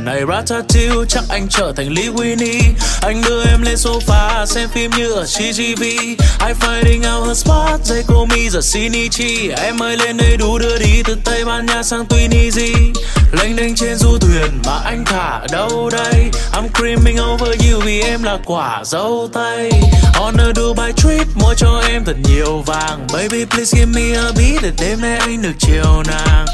lần này Ratatouille chắc anh trở thành Lee Winnie. Anh đưa em lên sofa xem phim như ở CGV I finding out her spot dây cô mi the Shinichi. Em ơi lên đây đủ đưa đi, từ Tây Ban Nha sang Tunisia. Lênh đênh trên du thuyền mà anh thả đâu đây? I'm creaming over you vì em là quả dâu tây. On a Dubai trip, mua cho em thật nhiều vàng. Baby, please give me a beat để đêm nay anh được chiều